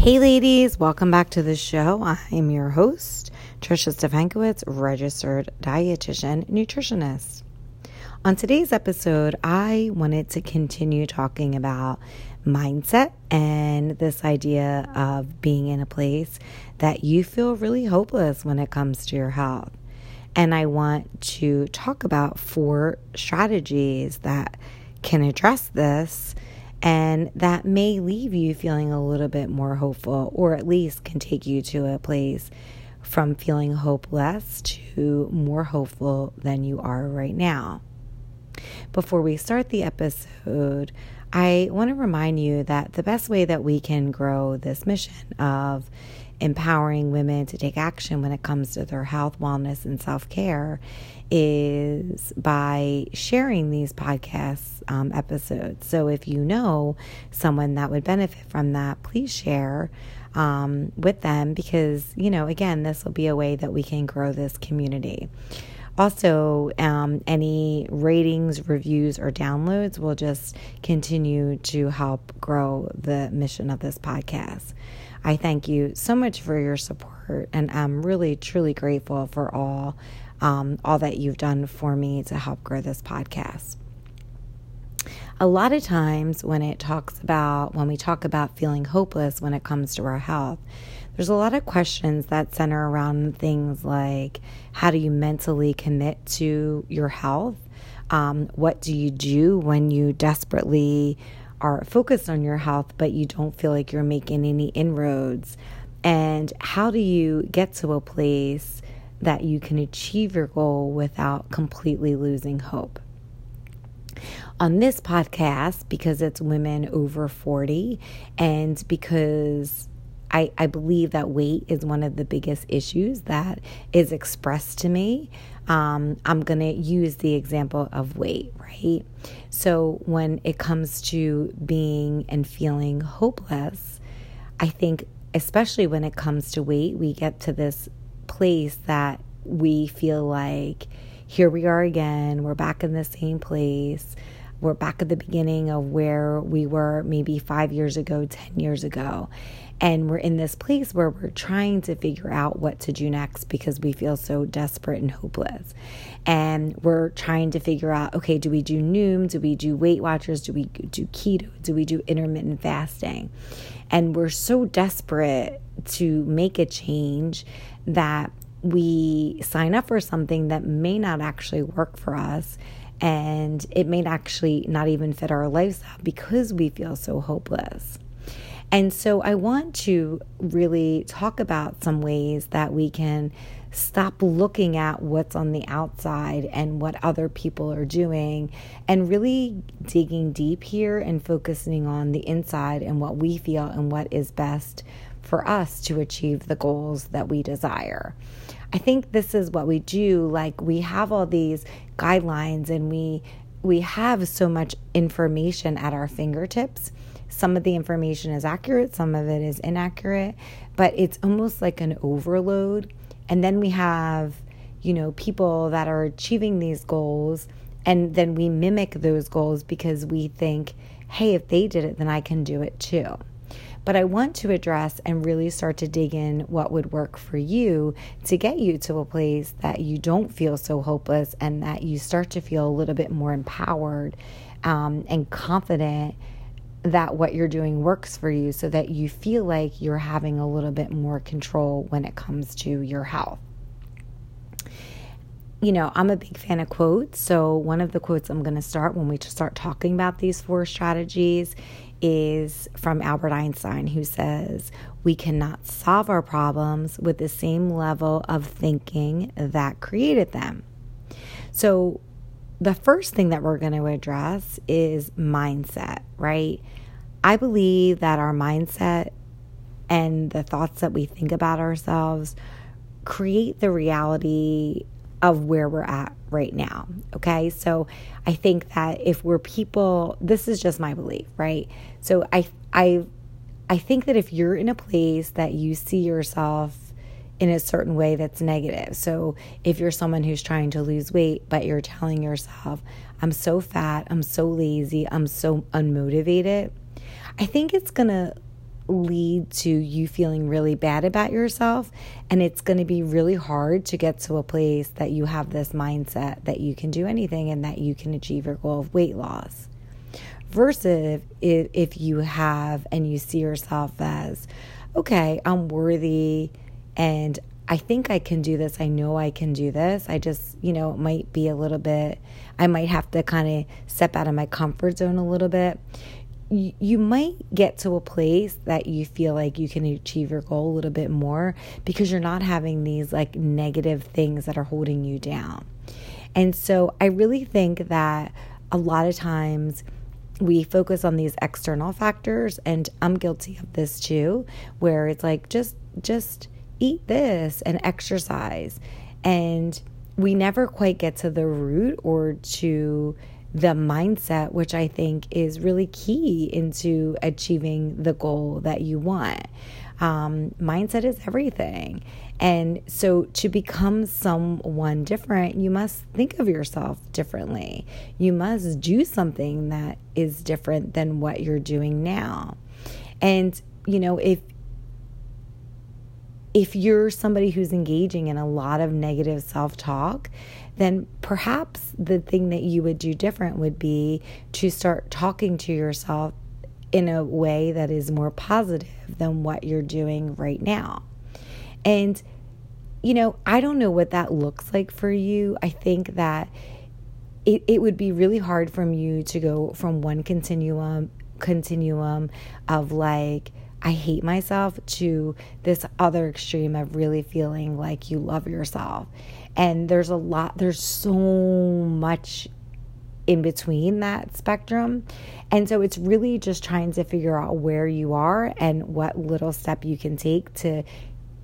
Hey, ladies, welcome back to the show. I'm your host, Trisha Stefankowitz, registered dietitian nutritionist. On today's episode, I wanted to continue talking about mindset and this idea of being in a place that you feel really hopeless when it comes to your health. And I want to talk about four strategies that can address this and that may leave you feeling a little bit more hopeful, or at least can take you to a place from feeling hopeless to more hopeful than you are right now. Before we start the episode, I want to remind you that the best way that we can grow this mission of empowering women to take action when it comes to their health, wellness, and self care is by sharing these podcast um, episodes. So if you know someone that would benefit from that, please share um, with them because, you know, again, this will be a way that we can grow this community. Also, um, any ratings, reviews, or downloads will just continue to help grow the mission of this podcast. I thank you so much for your support, and I'm really, truly grateful for all um, all that you've done for me to help grow this podcast. A lot of times, when it talks about when we talk about feeling hopeless when it comes to our health, there's a lot of questions that center around things like how do you mentally commit to your health? Um, what do you do when you desperately are focused on your health, but you don't feel like you're making any inroads? And how do you get to a place that you can achieve your goal without completely losing hope? On this podcast, because it's women over 40 and because I, I believe that weight is one of the biggest issues that is expressed to me. Um, I'm going to use the example of weight, right? So, when it comes to being and feeling hopeless, I think, especially when it comes to weight, we get to this place that we feel like here we are again, we're back in the same place. We're back at the beginning of where we were maybe five years ago, 10 years ago. And we're in this place where we're trying to figure out what to do next because we feel so desperate and hopeless. And we're trying to figure out okay, do we do Noom? Do we do Weight Watchers? Do we do keto? Do we do intermittent fasting? And we're so desperate to make a change that we sign up for something that may not actually work for us and it may actually not even fit our lifestyle because we feel so hopeless. And so I want to really talk about some ways that we can stop looking at what's on the outside and what other people are doing and really digging deep here and focusing on the inside and what we feel and what is best for us to achieve the goals that we desire. I think this is what we do like we have all these guidelines and we we have so much information at our fingertips some of the information is accurate, some of it is inaccurate, but it's almost like an overload. And then we have, you know, people that are achieving these goals, and then we mimic those goals because we think, hey, if they did it, then I can do it too. But I want to address and really start to dig in what would work for you to get you to a place that you don't feel so hopeless and that you start to feel a little bit more empowered um, and confident that what you're doing works for you so that you feel like you're having a little bit more control when it comes to your health. You know, I'm a big fan of quotes. So, one of the quotes I'm going to start when we start talking about these four strategies is from Albert Einstein, who says, We cannot solve our problems with the same level of thinking that created them. So, the first thing that we're going to address is mindset, right? I believe that our mindset and the thoughts that we think about ourselves create the reality of where we're at right now. Okay. So I think that if we're people, this is just my belief, right? So I, I, I think that if you're in a place that you see yourself in a certain way that's negative. So if you're someone who's trying to lose weight, but you're telling yourself, I'm so fat, I'm so lazy, I'm so unmotivated, I think it's going to lead to you feeling really bad about yourself. And it's going to be really hard to get to a place that you have this mindset that you can do anything and that you can achieve your goal of weight loss. Versus if, if you have and you see yourself as, okay, I'm worthy and I think I can do this. I know I can do this. I just, you know, it might be a little bit, I might have to kind of step out of my comfort zone a little bit you might get to a place that you feel like you can achieve your goal a little bit more because you're not having these like negative things that are holding you down. And so I really think that a lot of times we focus on these external factors and I'm guilty of this too where it's like just just eat this and exercise and we never quite get to the root or to the mindset, which I think is really key into achieving the goal that you want. Um, mindset is everything. And so to become someone different, you must think of yourself differently. You must do something that is different than what you're doing now. And, you know, if if you're somebody who's engaging in a lot of negative self talk, then perhaps the thing that you would do different would be to start talking to yourself in a way that is more positive than what you're doing right now. And, you know, I don't know what that looks like for you. I think that it, it would be really hard from you to go from one continuum continuum of like I hate myself to this other extreme of really feeling like you love yourself. And there's a lot, there's so much in between that spectrum. And so it's really just trying to figure out where you are and what little step you can take to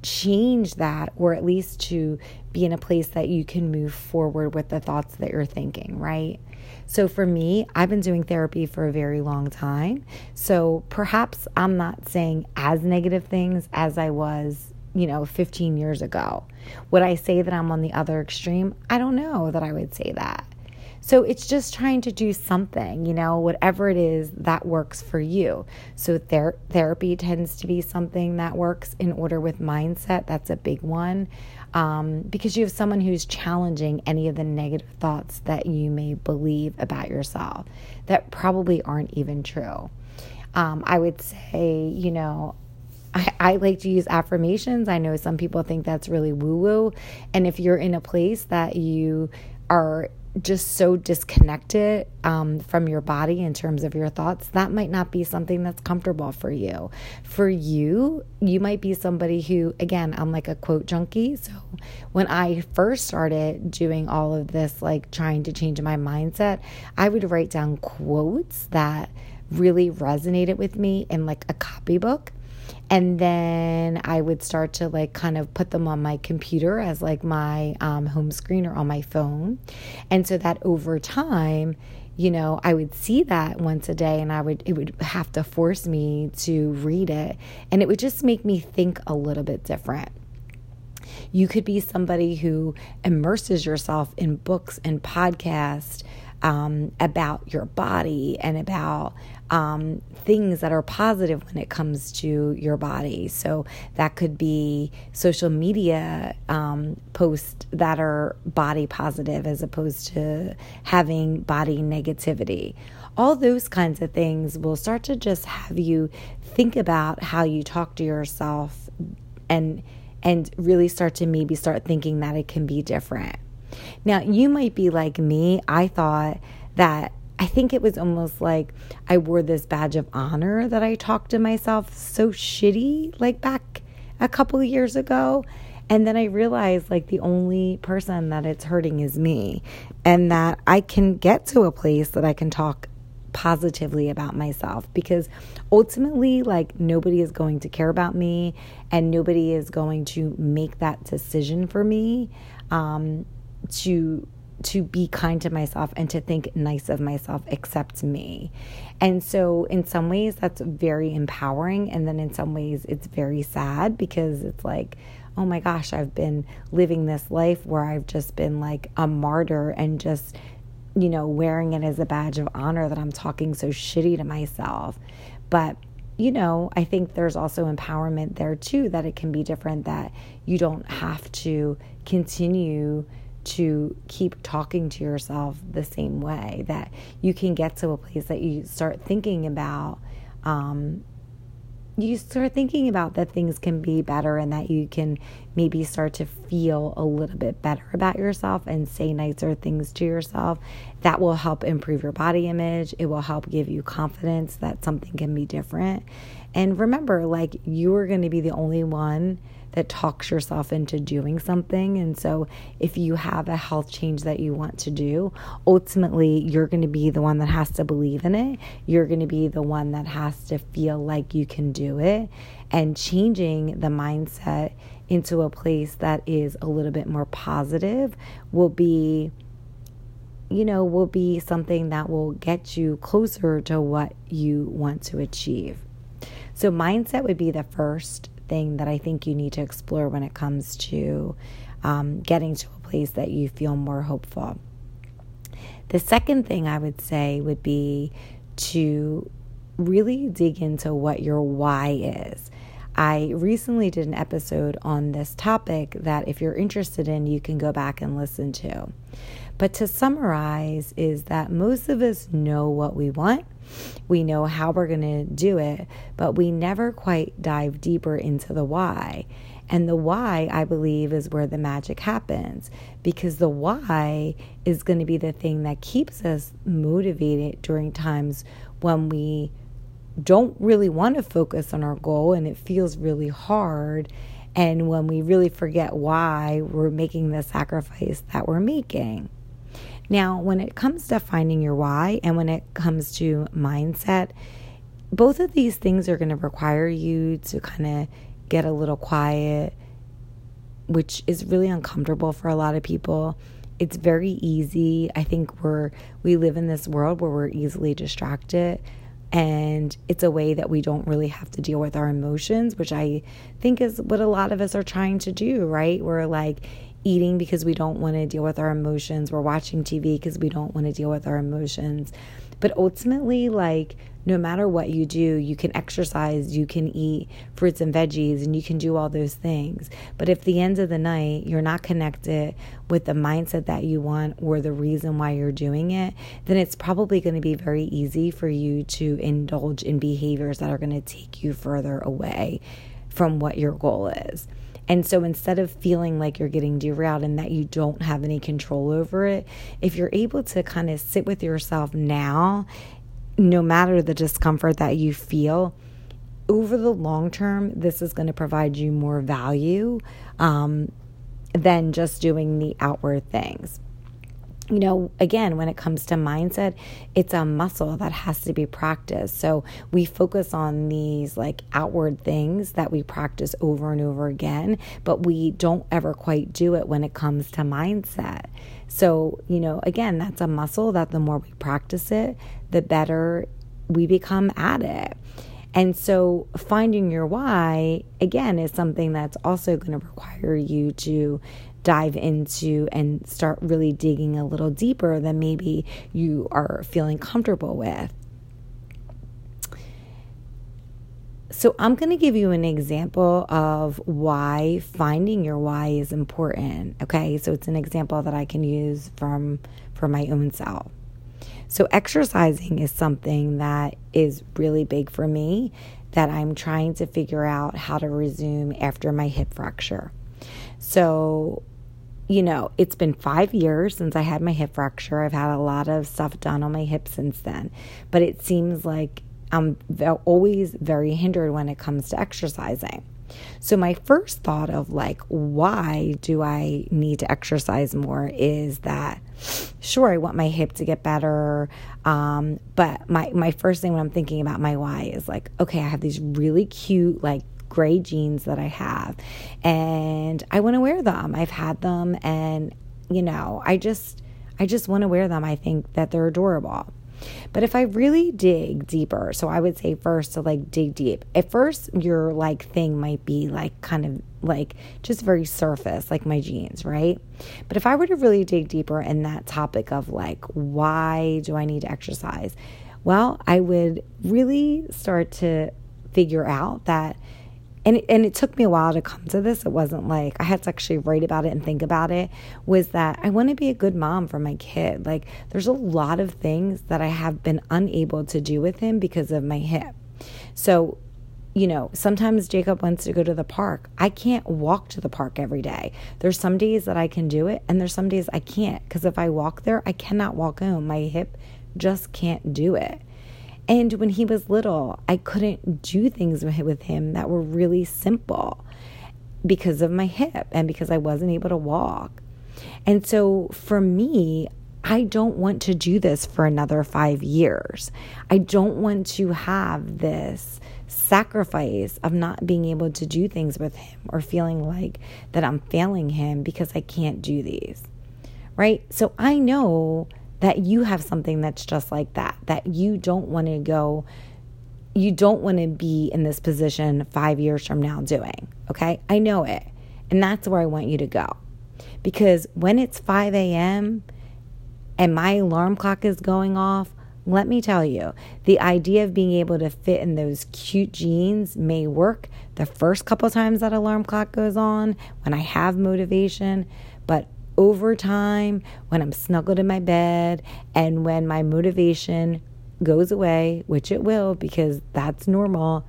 change that, or at least to be in a place that you can move forward with the thoughts that you're thinking, right? So for me, I've been doing therapy for a very long time. So perhaps I'm not saying as negative things as I was, you know, 15 years ago. Would I say that I'm on the other extreme? I don't know that I would say that. So it's just trying to do something, you know, whatever it is that works for you. So ther- therapy tends to be something that works in order with mindset. That's a big one um, because you have someone who's challenging any of the negative thoughts that you may believe about yourself that probably aren't even true. Um, I would say, you know, I, I, like to use affirmations. I know some people think that's really woo woo. And if you're in a place that you are just so disconnected um, from your body in terms of your thoughts, that might not be something that's comfortable for you. For you, you might be somebody who, again, I'm like a quote junkie. So when I first started doing all of this, like trying to change my mindset, I would write down quotes that really resonated with me in like a copybook and then I would start to like kind of put them on my computer as like my um, home screen or on my phone. And so that over time, you know, I would see that once a day and I would, it would have to force me to read it. And it would just make me think a little bit different. You could be somebody who immerses yourself in books and podcasts um, about your body and about um, things that are positive when it comes to your body. So that could be social media um, posts that are body positive as opposed to having body negativity. All those kinds of things will start to just have you think about how you talk to yourself and and really start to maybe start thinking that it can be different. Now, you might be like me. I thought that I think it was almost like I wore this badge of honor that I talked to myself so shitty, like back a couple years ago. And then I realized like the only person that it's hurting is me, and that I can get to a place that I can talk positively about myself because ultimately, like, nobody is going to care about me and nobody is going to make that decision for me um, to to be kind to myself and to think nice of myself except me. And so, in some ways, that's very empowering. And then in some ways, it's very sad because it's like, oh my gosh, I've been living this life where I've just been like a martyr and just, you know, wearing it as a badge of honor that I'm talking so shitty to myself. But you know, I think there's also empowerment there too, that it can be different, that you don't have to continue to keep talking to yourself the same way, that you can get to a place that you start thinking about. Um, you start thinking about that things can be better and that you can maybe start to feel a little bit better about yourself and say nicer things to yourself. That will help improve your body image. It will help give you confidence that something can be different. And remember, like, you are going to be the only one that talks yourself into doing something. And so, if you have a health change that you want to do, ultimately, you're going to be the one that has to believe in it. You're going to be the one that has to feel like you can do it. And changing the mindset into a place that is a little bit more positive will be you know, will be something that will get you closer to what you want to achieve. So, mindset would be the first thing that I think you need to explore when it comes to um, getting to a place that you feel more hopeful. The second thing I would say would be to really dig into what your why is. I recently did an episode on this topic that if you're interested in, you can go back and listen to. But to summarize, is that most of us know what we want we know how we're going to do it, but we never quite dive deeper into the why. And the why, I believe, is where the magic happens because the why is going to be the thing that keeps us motivated during times when we don't really want to focus on our goal and it feels really hard. And when we really forget why we're making the sacrifice that we're making. Now, when it comes to finding your why and when it comes to mindset, both of these things are going to require you to kind of get a little quiet, which is really uncomfortable for a lot of people. It's very easy. I think we're we live in this world where we're easily distracted and it's a way that we don't really have to deal with our emotions, which I think is what a lot of us are trying to do, right? We're like eating because we don't want to deal with our emotions. We're watching TV because we don't want to deal with our emotions. But ultimately, like, no matter what you do, you can exercise, you can eat fruits and veggies, and you can do all those things. But if the end of the night you're not connected with the mindset that you want or the reason why you're doing it, then it's probably going to be very easy for you to indulge in behaviors that are going to take you further away from what your goal is. And so instead of feeling like you're getting derailed and that you don't have any control over it, if you're able to kind of sit with yourself now, no matter the discomfort that you feel, over the long term, this is going to provide you more value um, than just doing the outward things you know, again, when it comes to mindset, it's a muscle that has to be practiced. So we focus on these like outward things that we practice over and over again, but we don't ever quite do it when it comes to mindset. So, you know, again, that's a muscle that the more we practice it, the better we become at it. And so, finding your why, again, is something that's also going to require you to dive into and start really digging a little deeper than maybe you are feeling comfortable with. So, I'm going to give you an example of why finding your why is important. Okay, so it's an example that I can use from for my own self. So, exercising is something that is really big for me that I'm trying to figure out how to resume after my hip fracture. So, you know, it's been five years since I had my hip fracture. I've had a lot of stuff done on my hip since then, but it seems like I'm always very hindered when it comes to exercising. So, my first thought of like, why do I need to exercise more is that, sure, I want my hip to get better. Um, but my, my first thing when I'm thinking about my why is like, okay, I have these really cute, like, gray jeans that I have and I want to wear them. I've had them and you know, I just I just want to wear them. I think that they're adorable. But if I really dig deeper, so I would say first to like dig deep. At first, your like thing might be like kind of like just very surface, like my jeans, right? But if I were to really dig deeper in that topic of like, why do I need to exercise? Well, I would really start to figure out that and and it took me a while to come to this. It wasn't like I had to actually write about it and think about it. Was that I want to be a good mom for my kid. Like there's a lot of things that I have been unable to do with him because of my hip. So you know, sometimes Jacob wants to go to the park. I can't walk to the park every day. There's some days that I can do it, and there's some days I can't because if I walk there, I cannot walk home. My hip just can't do it. And when he was little, I couldn't do things with him that were really simple because of my hip and because I wasn't able to walk. And so for me, I don't want to do this for another five years. I don't want to have this sacrifice of not being able to do things with him or feeling like that I'm failing him because I can't do these. Right? So I know that you have something that's just like that, that you don't want to go, you don't want to be in this position five years from now doing. Okay. I know it. And that's where I want you to go. Because when it's 5 a.m. and my alarm clock is going off, let me tell you, the idea of being able to fit in those cute jeans may work the first couple times that alarm clock goes on when I have motivation, but over time, when I'm snuggled in my bed and when my motivation goes away, which it will because that's normal,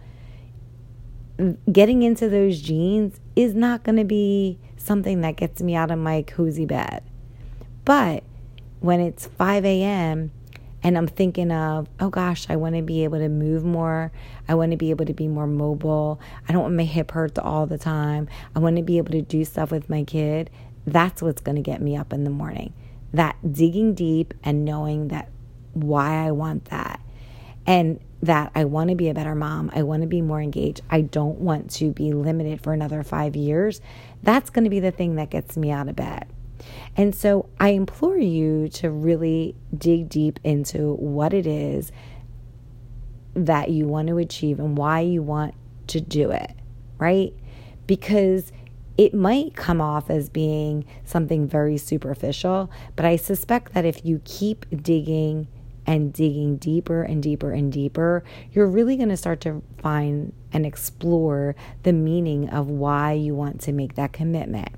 getting into those jeans is not going to be something that gets me out of my cozy bed. But when it's 5 a.m., and I'm thinking of, oh gosh, I want to be able to move more. I want to be able to be more mobile. I don't want my hip hurt all the time. I want to be able to do stuff with my kid. That's what's going to get me up in the morning. That digging deep and knowing that why I want that. And that I want to be a better mom. I want to be more engaged. I don't want to be limited for another five years. That's going to be the thing that gets me out of bed. And so I implore you to really dig deep into what it is that you want to achieve and why you want to do it, right? Because it might come off as being something very superficial, but I suspect that if you keep digging and digging deeper and deeper and deeper, you're really going to start to find and explore the meaning of why you want to make that commitment.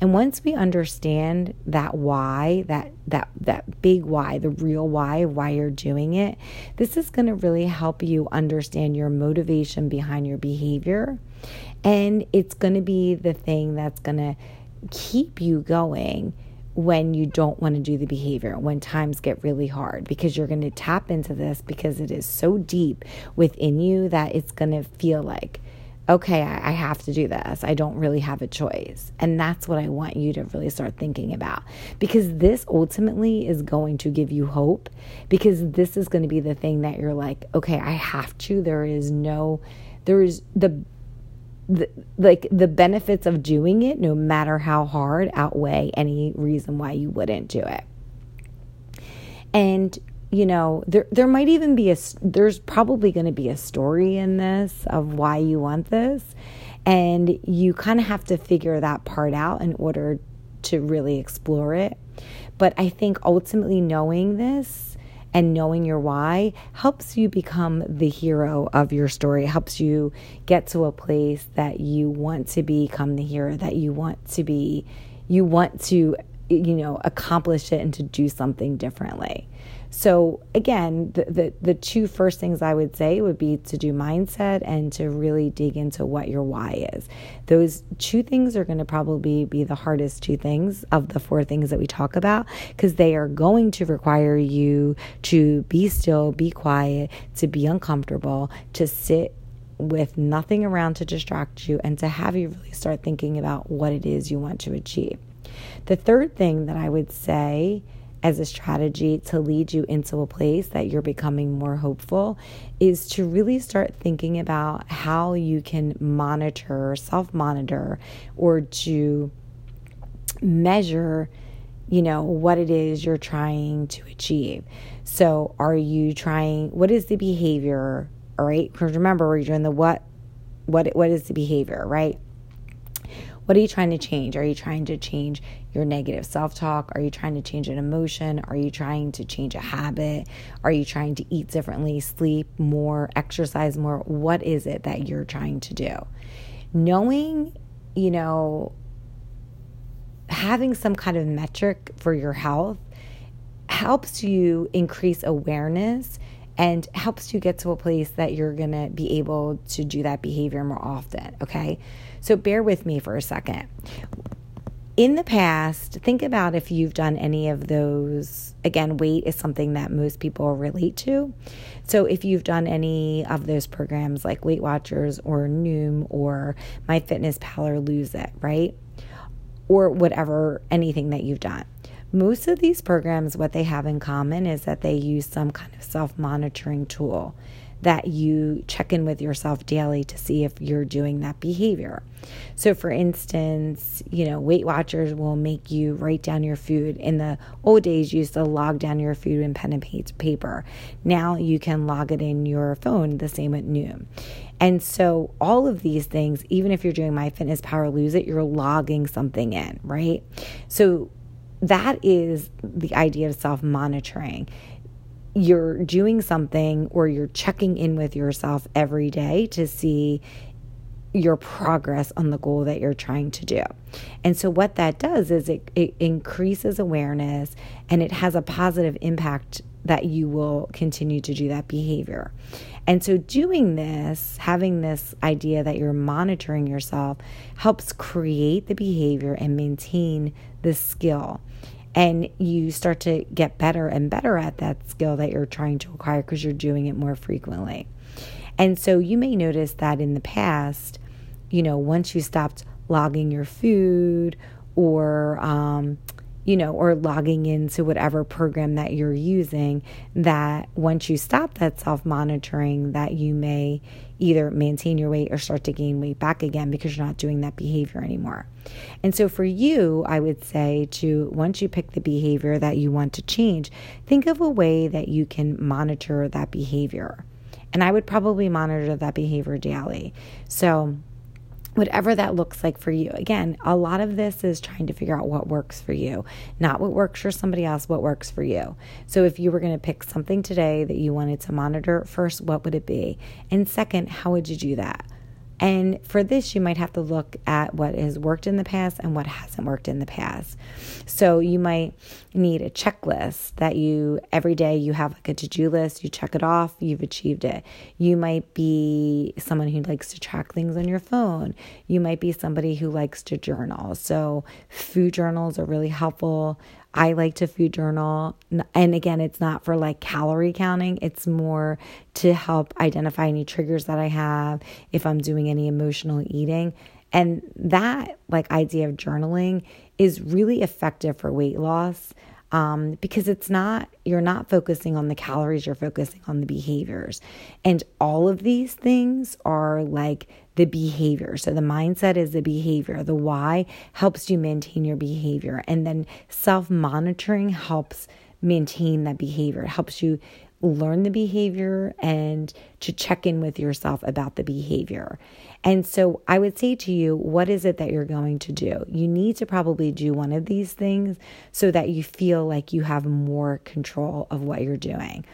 And once we understand that why, that that that big why, the real why, why you're doing it, this is going to really help you understand your motivation behind your behavior. And it's going to be the thing that's going to keep you going when you don't want to do the behavior, when times get really hard, because you're going to tap into this because it is so deep within you that it's going to feel like, okay, I, have to do this. I don't really have a choice. And that's what I want you to really start thinking about because this ultimately is going to give you hope because this is going to be the thing that you're like, okay, I have to. There is no, there is the the, like the benefits of doing it, no matter how hard, outweigh any reason why you wouldn't do it. And you know, there there might even be a there's probably going to be a story in this of why you want this, and you kind of have to figure that part out in order to really explore it. But I think ultimately knowing this and knowing your why helps you become the hero of your story. It helps you get to a place that you want to become the hero, that you want to be, you want to, you know, accomplish it and to do something differently. So again, the, the, the two first things I would say would be to do mindset and to really dig into what your why is. Those two things are going to probably be the hardest two things of the four things that we talk about because they are going to require you to be still, be quiet, to be uncomfortable, to sit with nothing around to distract you and to have you really start thinking about what it is you want to achieve. The third thing that I would say as a strategy to lead you into a place that you're becoming more hopeful is to really start thinking about how you can monitor, self monitor, or to measure you know what it is you're trying to achieve. So are you trying what is the behavior all right? Because remember we're doing the what what what is the behavior right What are you trying to change? Are you trying to change your negative self talk? Are you trying to change an emotion? Are you trying to change a habit? Are you trying to eat differently, sleep more, exercise more? What is it that you're trying to do? Knowing, you know, having some kind of metric for your health helps you increase awareness and helps you get to a place that you're going to be able to do that behavior more often. Okay. So bear with me for a second. In the past, think about if you've done any of those. Again, weight is something that most people relate to. So, if you've done any of those programs like Weight Watchers or Noom or MyFitnessPal or Lose It, right? Or whatever, anything that you've done most of these programs, what they have in common is that they use some kind of self monitoring tool that you check in with yourself daily to see if you're doing that behavior. So, for instance, you know, Weight Watchers will make you write down your food. In the old days, you used to log down your food in pen and paper. Now you can log it in your phone, the same at Noom. And so, all of these things, even if you're doing MyFitnessPal or Lose It, you're logging something in, right? So, that is the idea of self monitoring. You're doing something or you're checking in with yourself every day to see your progress on the goal that you're trying to do. And so, what that does is it, it increases awareness and it has a positive impact that you will continue to do that behavior. And so, doing this, having this idea that you're monitoring yourself, helps create the behavior and maintain the skill. And you start to get better and better at that skill that you're trying to acquire because you're doing it more frequently. And so, you may notice that in the past, you know, once you stopped logging your food or, um, you know, or logging into whatever program that you're using, that once you stop that self monitoring, that you may either maintain your weight or start to gain weight back again because you're not doing that behavior anymore. And so for you, I would say to once you pick the behavior that you want to change, think of a way that you can monitor that behavior. And I would probably monitor that behavior daily. So, whatever that looks like for you. Again, a lot of this is trying to figure out what works for you, not what works for somebody else, what works for you. So if you were going to pick something today that you wanted to monitor, first, what would it be? And second, how would you do that? And for this, you might have to look at what has worked in the past and what hasn't worked in the past. So you might need a checklist that you every day you have like a to-do list, you check it off, you've achieved it. You might be someone who likes to track things on your phone. You might be somebody who likes to journal. So food journals are really helpful. I like to food journal. And again, it's not for like calorie counting, it's more to help identify any triggers that I have if I'm doing any emotional eating. And that like idea of journaling is really effective for weight loss um, because it's not, you're not focusing on the calories, you're focusing on the behaviors. And all of these things are like the behavior. So the mindset is the behavior. The why helps you maintain your behavior. And then self monitoring helps maintain that behavior. It helps you learn the behavior and to check in with yourself about the behavior. And so I would say to you, what is it that you're going to do? You need to probably do one of these things so that you feel like you have more control of what you're doing.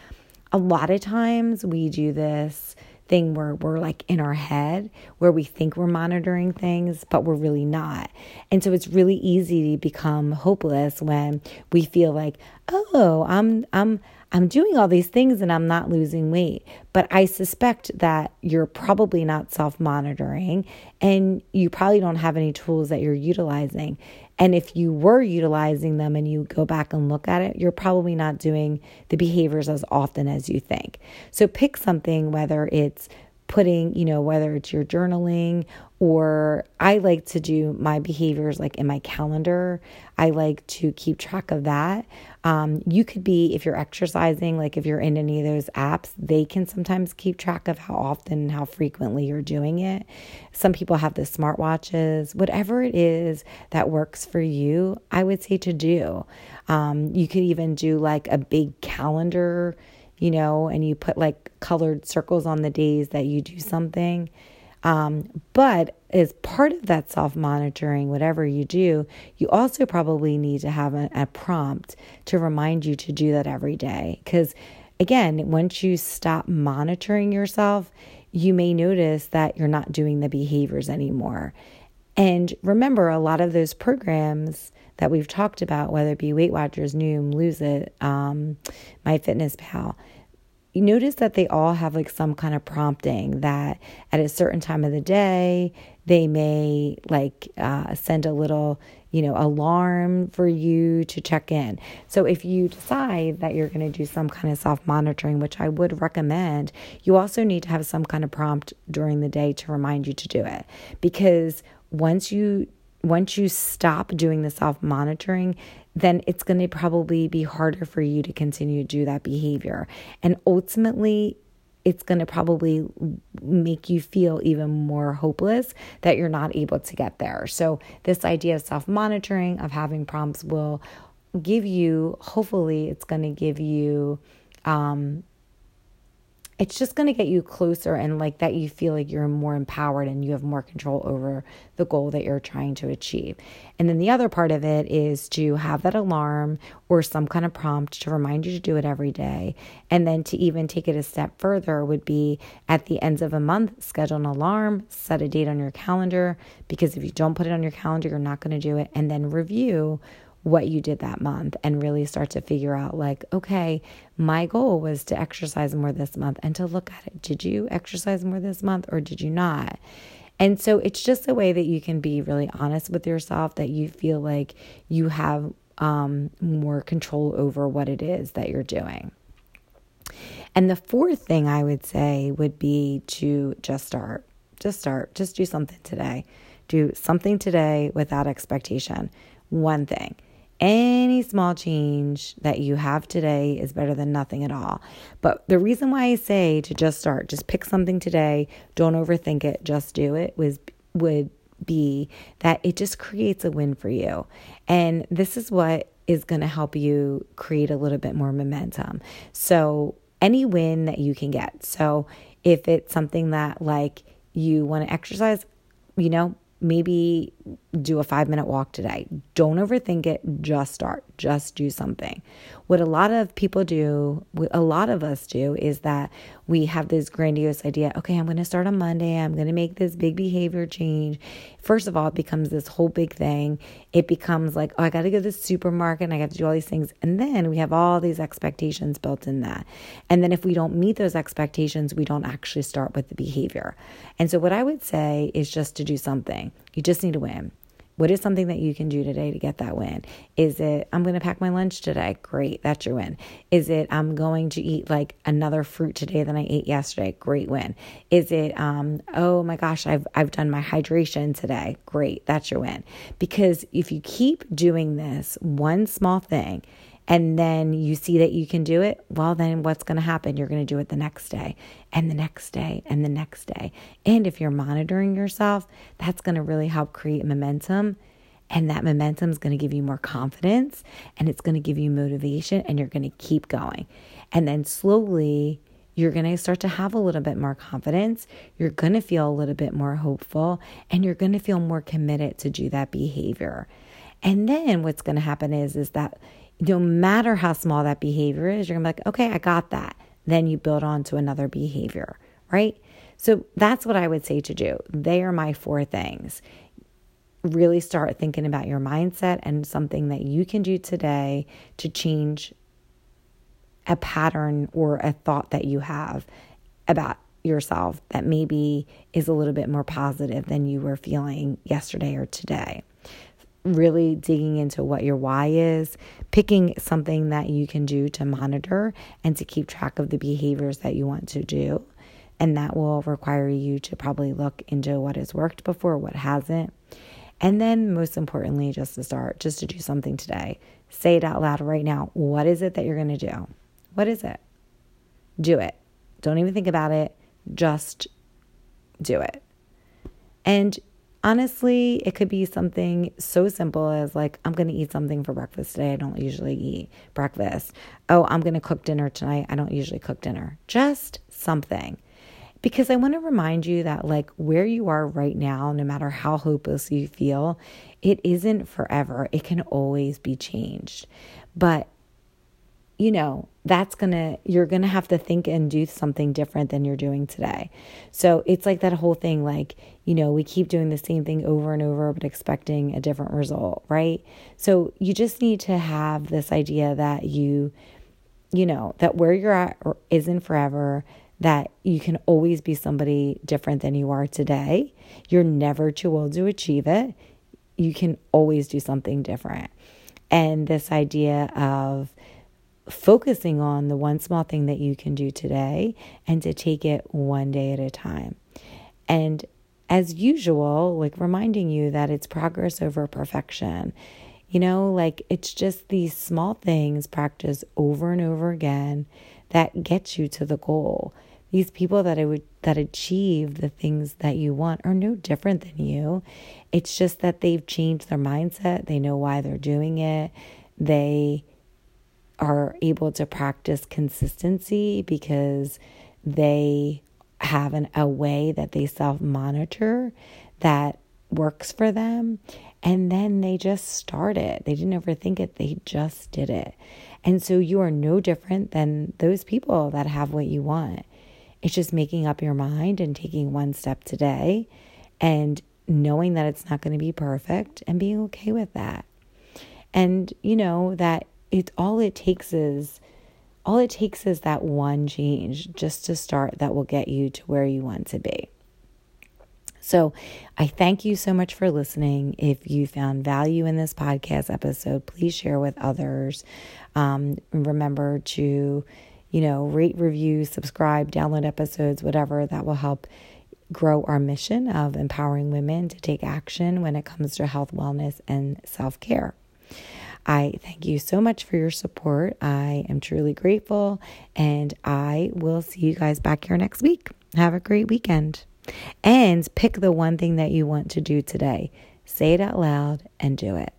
A lot of times we do this thing where we're like in our head where we think we're monitoring things but we're really not and so it's really easy to become hopeless when we feel like oh i'm i'm I'm doing all these things and I'm not losing weight. But I suspect that you're probably not self monitoring and you probably don't have any tools that you're utilizing. And if you were utilizing them and you go back and look at it, you're probably not doing the behaviors as often as you think. So pick something, whether it's putting, you know, whether it's your journaling or I like to do my behaviors like in my calendar. I like to keep track of that. Um, you could be, if you're exercising, like if you're in any of those apps, they can sometimes keep track of how often and how frequently you're doing it. Some people have the smartwatches, whatever it is that works for you, I would say to do. Um, you could even do like a big calendar, you know, and you put like colored circles on the days that you do something. Um, but as part of that self monitoring, whatever you do, you also probably need to have a, a prompt to remind you to do that every day. Because again, once you stop monitoring yourself, you may notice that you're not doing the behaviors anymore. And remember, a lot of those programs that we've talked about, whether it be Weight Watchers, Noom, Lose It, um, My Fitness Pal, you notice that they all have like some kind of prompting that at a certain time of the day they may like uh, send a little you know alarm for you to check in. So if you decide that you're going to do some kind of self monitoring which i would recommend you also need to have some kind of prompt during the day to remind you to do it. Because once you once you stop doing the self monitoring, then it's going to probably be harder for you to continue to do that behavior. And ultimately, it's going to probably make you feel even more hopeless that you're not able to get there. So, this idea of self monitoring, of having prompts, will give you, hopefully, it's going to give you um, it's just going to get you closer and like that you feel like you're more empowered and you have more control over the goal that you're trying to achieve. And then the other part of it is to have that alarm or some kind of prompt to remind you to do it every day. And then to even take it a step further would be at the ends of a month, schedule an alarm, set a date on your calendar because if you don't put it on your calendar, you're not going to do it and then review what you did that month and really start to figure out like okay my goal was to exercise more this month and to look at it. Did you exercise more this month or did you not? And so it's just a way that you can be really honest with yourself that you feel like you have um, more control over what it is that you're doing. And the fourth thing i would say would be to just start just start just do something today. Do something today without expectation. One thing any small change that you have today is better than nothing at all. But the reason why I say to just start, just pick something today, don't overthink it, just do it was would be that it just creates a win for you. And this is what is going to help you create a little bit more momentum. So, any win that you can get. So, if it's something that like you want to exercise, you know, maybe do a five minute walk today. Don't overthink it. Just start. Just do something. What a lot of people do, what a lot of us do, is that we have this grandiose idea okay, I'm going to start on Monday. I'm going to make this big behavior change. First of all, it becomes this whole big thing. It becomes like, oh, I got to go to the supermarket and I got to do all these things. And then we have all these expectations built in that. And then if we don't meet those expectations, we don't actually start with the behavior. And so, what I would say is just to do something. You just need to win. What is something that you can do today to get that win? Is it, I'm going to pack my lunch today? Great, that's your win. Is it, I'm going to eat like another fruit today than I ate yesterday? Great win. Is it, um, oh my gosh, I've, I've done my hydration today? Great, that's your win. Because if you keep doing this one small thing, and then you see that you can do it, well, then what's going to happen? You're going to do it the next day and the next day and the next day. And if you're monitoring yourself, that's going to really help create momentum. And that momentum is going to give you more confidence and it's going to give you motivation and you're going to keep going. And then slowly, you're going to start to have a little bit more confidence. You're going to feel a little bit more hopeful and you're going to feel more committed to do that behavior. And then what's going to happen is is that no matter how small that behavior is, you're gonna be like, okay, I got that. Then you build on to another behavior, right? So that's what I would say to do. They are my four things. Really start thinking about your mindset and something that you can do today to change a pattern or a thought that you have about yourself that maybe is a little bit more positive than you were feeling yesterday or today really digging into what your why is, picking something that you can do to monitor and to keep track of the behaviors that you want to do. And that will require you to probably look into what has worked before, what hasn't. And then, most importantly, just to start, just to do something today. Say it out loud right now. What is it that you're going to do? What is it? Do it. Don't even think about it. Just do it. And honestly, it could be something so simple as like, I'm going to eat something for breakfast today. I don't usually eat breakfast. Oh, I'm going to cook dinner tonight. I don't usually cook dinner. Just something. because I want to remind you that, like, where you are right now, no matter how hopeless you feel, it isn't forever. It can always be changed. But you know, that's gonna, you're gonna have to think and do something different than you're doing today. So it's like that whole thing, like, you know, we keep doing the same thing over and over, but expecting a different result, right? So you just need to have this idea that you, you know, that where you're at isn't forever, that you can always be somebody different than you are today. You're never too old to achieve it. You can always do something different. And this idea of, focusing on the one small thing that you can do today and to take it one day at a time. And as usual, like reminding you that it's progress over perfection. You know, like it's just these small things practiced over and over again that get you to the goal. These people that I would that achieve the things that you want are no different than you. It's just that they've changed their mindset. They know why they're doing it. They are able to practice consistency because they have an, a way that they self monitor that works for them. And then they just start it. They didn't overthink it, they just did it. And so you are no different than those people that have what you want. It's just making up your mind and taking one step today and knowing that it's not going to be perfect and being okay with that. And you know that it all it takes is all it takes is that one change just to start that will get you to where you want to be. So, I thank you so much for listening. If you found value in this podcast episode, please share with others. Um, remember to, you know, rate, review, subscribe, download episodes, whatever that will help grow our mission of empowering women to take action when it comes to health, wellness, and self care. I thank you so much for your support. I am truly grateful, and I will see you guys back here next week. Have a great weekend. And pick the one thing that you want to do today. Say it out loud and do it.